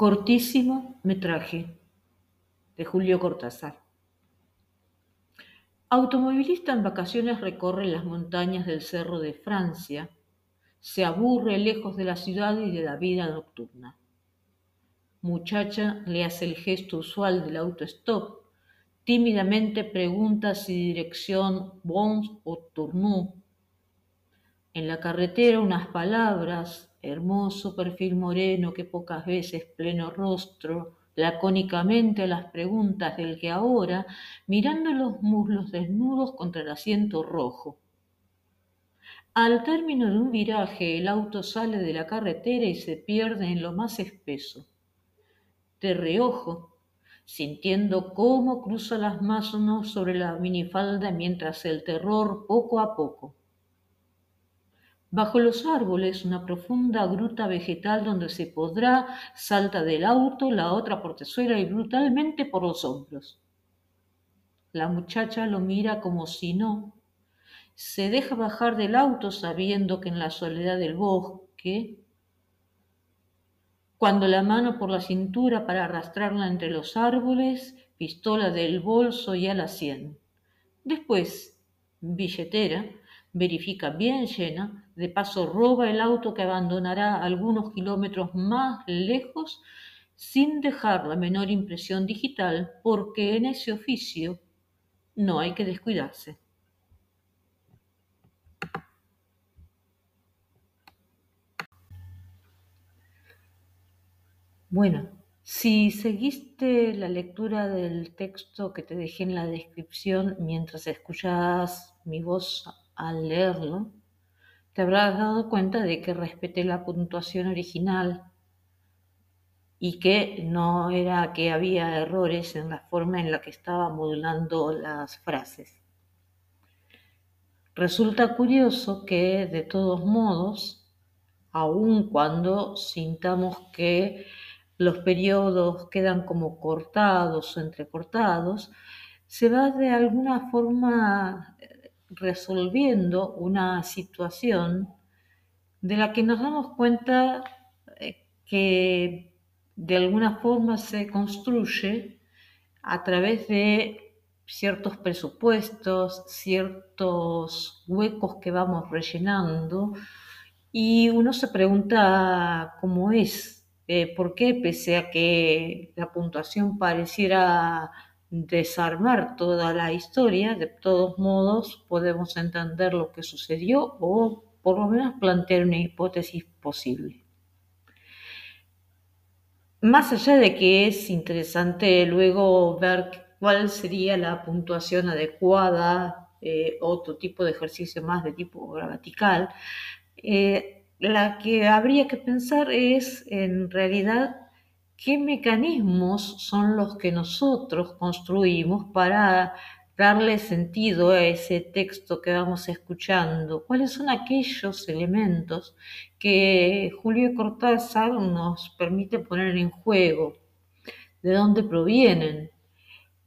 Cortísimo metraje de Julio Cortázar. Automovilista en vacaciones recorre las montañas del Cerro de Francia. Se aburre lejos de la ciudad y de la vida nocturna. Muchacha le hace el gesto usual del autostop. Tímidamente pregunta si dirección Bons o Tournou. En la carretera unas palabras, hermoso perfil moreno que pocas veces pleno rostro, lacónicamente a las preguntas del que ahora, mirando los muslos desnudos contra el asiento rojo. Al término de un viraje, el auto sale de la carretera y se pierde en lo más espeso. De reojo, sintiendo cómo cruza las manos sobre la minifalda mientras el terror poco a poco Bajo los árboles, una profunda gruta vegetal donde se podrá, salta del auto, la otra portezuela y brutalmente por los hombros. La muchacha lo mira como si no. Se deja bajar del auto sabiendo que en la soledad del bosque, cuando la mano por la cintura para arrastrarla entre los árboles, pistola del bolso y a la sien. Después, billetera, verifica bien llena, de paso roba el auto que abandonará algunos kilómetros más lejos sin dejar la menor impresión digital, porque en ese oficio no hay que descuidarse. Bueno, si seguiste la lectura del texto que te dejé en la descripción mientras escuchas mi voz al leerlo, te habrás dado cuenta de que respeté la puntuación original y que no era que había errores en la forma en la que estaba modulando las frases. Resulta curioso que, de todos modos, aun cuando sintamos que los periodos quedan como cortados o entrecortados, se va de alguna forma resolviendo una situación de la que nos damos cuenta eh, que de alguna forma se construye a través de ciertos presupuestos, ciertos huecos que vamos rellenando y uno se pregunta cómo es, eh, por qué pese a que la puntuación pareciera desarmar toda la historia, de todos modos podemos entender lo que sucedió o por lo menos plantear una hipótesis posible. Más allá de que es interesante luego ver cuál sería la puntuación adecuada, eh, otro tipo de ejercicio más de tipo gramatical, eh, la que habría que pensar es en realidad qué mecanismos son los que nosotros construimos para darle sentido a ese texto que vamos escuchando, cuáles son aquellos elementos que Julio Cortázar nos permite poner en juego, de dónde provienen,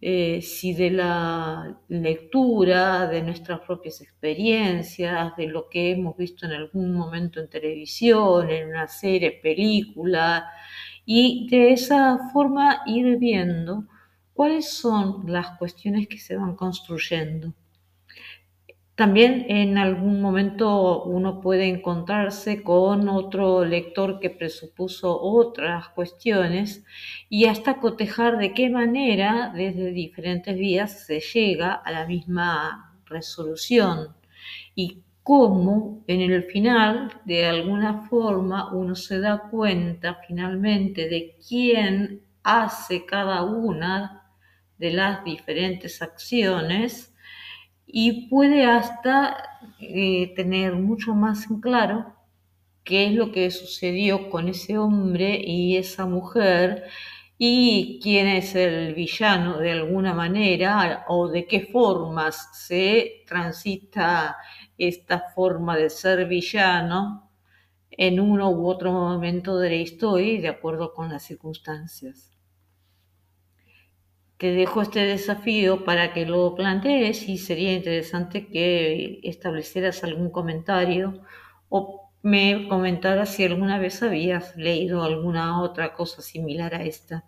eh, si de la lectura, de nuestras propias experiencias, de lo que hemos visto en algún momento en televisión, en una serie, película, y de esa forma ir viendo cuáles son las cuestiones que se van construyendo. También en algún momento uno puede encontrarse con otro lector que presupuso otras cuestiones y hasta cotejar de qué manera desde diferentes vías se llega a la misma resolución y cómo en el final, de alguna forma, uno se da cuenta finalmente de quién hace cada una de las diferentes acciones y puede hasta eh, tener mucho más en claro qué es lo que sucedió con ese hombre y esa mujer y quién es el villano de alguna manera o de qué formas se transita esta forma de ser villano en uno u otro momento de la historia de acuerdo con las circunstancias. Te dejo este desafío para que lo plantees y sería interesante que establecieras algún comentario o me comentaras si alguna vez habías leído alguna otra cosa similar a esta.